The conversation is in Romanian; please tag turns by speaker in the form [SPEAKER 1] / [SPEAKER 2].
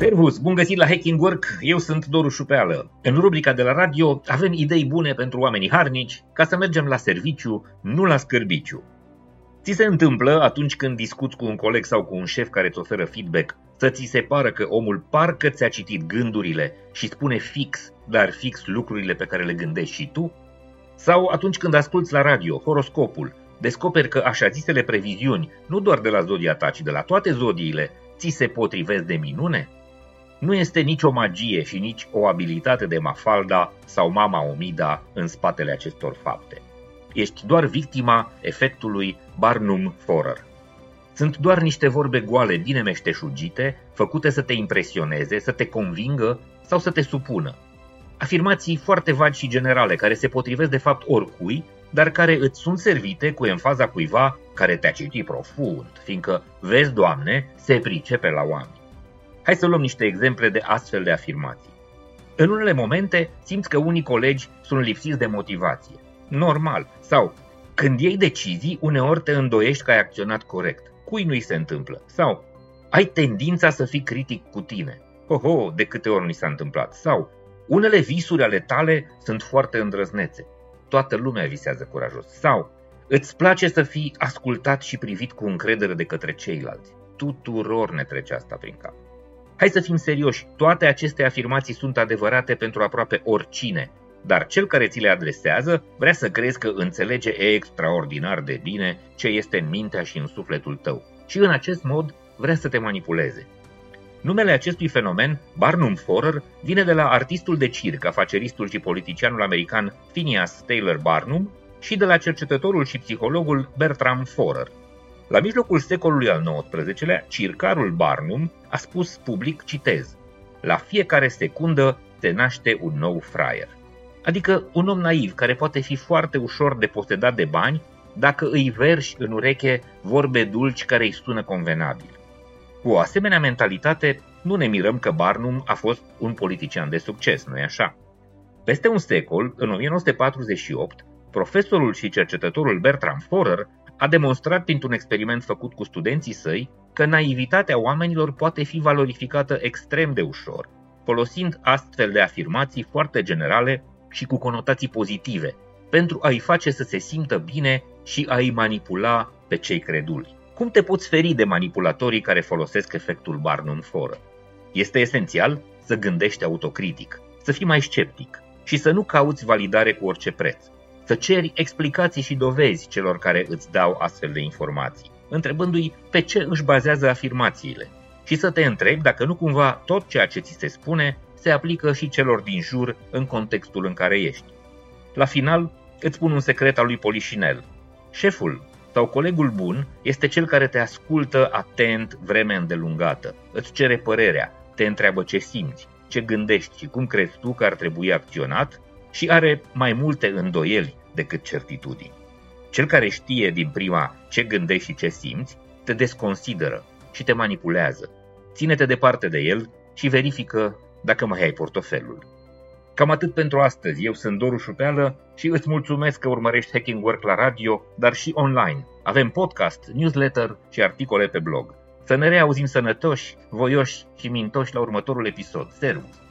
[SPEAKER 1] Servus, bun găsit la Hacking Work, eu sunt Doru Șupeală. În rubrica de la radio avem idei bune pentru oamenii harnici ca să mergem la serviciu, nu la scârbiciu. Ți se întâmplă atunci când discuți cu un coleg sau cu un șef care îți oferă feedback să ți se pară că omul parcă ți-a citit gândurile și spune fix, dar fix lucrurile pe care le gândești și tu? Sau atunci când asculți la radio horoscopul, descoperi că așa zisele previziuni, nu doar de la zodia ta, ci de la toate zodiile, ți se potrivesc de minune? Nu este nicio magie și nici o abilitate de Mafalda sau Mama Omida în spatele acestor fapte. Ești doar victima efectului Barnum Forer. Sunt doar niște vorbe goale bine meșteșugite, făcute să te impresioneze, să te convingă sau să te supună. Afirmații foarte vagi și generale, care se potrivesc de fapt oricui, dar care îți sunt servite cu enfaza cuiva care te-a citit profund, fiindcă, vezi, Doamne, se pricepe la oameni. Hai să luăm niște exemple de astfel de afirmații. În unele momente simți că unii colegi sunt lipsiți de motivație. Normal. Sau când iei decizii, uneori te îndoiești că ai acționat corect. Cui nu-i se întâmplă? Sau ai tendința să fii critic cu tine. Oho, de câte ori nu s-a întâmplat. Sau unele visuri ale tale sunt foarte îndrăznețe. Toată lumea visează curajos. Sau îți place să fii ascultat și privit cu încredere de către ceilalți. Tuturor ne trece asta prin cap. Hai să fim serioși, toate aceste afirmații sunt adevărate pentru aproape oricine, dar cel care ți le adresează vrea să crezi că înțelege extraordinar de bine ce este în mintea și în sufletul tău și în acest mod vrea să te manipuleze. Numele acestui fenomen, Barnum Forer, vine de la artistul de circ, afaceristul și politicianul american Phineas Taylor Barnum și de la cercetătorul și psihologul Bertram Forer. La mijlocul secolului al XIX-lea, circarul Barnum a spus public, citez, La fiecare secundă se naște un nou fraier. Adică un om naiv care poate fi foarte ușor de posedat de bani dacă îi verși în ureche vorbe dulci care îi sună convenabil. Cu o asemenea mentalitate, nu ne mirăm că Barnum a fost un politician de succes, nu-i așa? Peste un secol, în 1948, profesorul și cercetătorul Bertram Forer a demonstrat printr-un experiment făcut cu studenții săi că naivitatea oamenilor poate fi valorificată extrem de ușor, folosind astfel de afirmații foarte generale și cu conotații pozitive, pentru a-i face să se simtă bine și a-i manipula pe cei creduli. Cum te poți feri de manipulatorii care folosesc efectul Barnum Forer? Este esențial să gândești autocritic, să fii mai sceptic și să nu cauți validare cu orice preț. Să ceri explicații și dovezi celor care îți dau astfel de informații, întrebându-i pe ce își bazează afirmațiile și să te întrebi dacă nu cumva tot ceea ce ți se spune se aplică și celor din jur în contextul în care ești. La final, îți spun un secret al lui Polișinel. Șeful sau colegul bun este cel care te ascultă atent vreme îndelungată, îți cere părerea, te întreabă ce simți, ce gândești și cum crezi tu că ar trebui acționat și are mai multe îndoieli decât certitudini. Cel care știe din prima ce gândești și ce simți, te desconsideră și te manipulează. Ține-te departe de el și verifică dacă mai ai portofelul. Cam atât pentru astăzi. Eu sunt Doru Șupeală și îți mulțumesc că urmărești Hacking Work la radio, dar și online. Avem podcast, newsletter și articole pe blog. Să ne reauzim sănătoși, voioși și mintoși la următorul episod. Servus!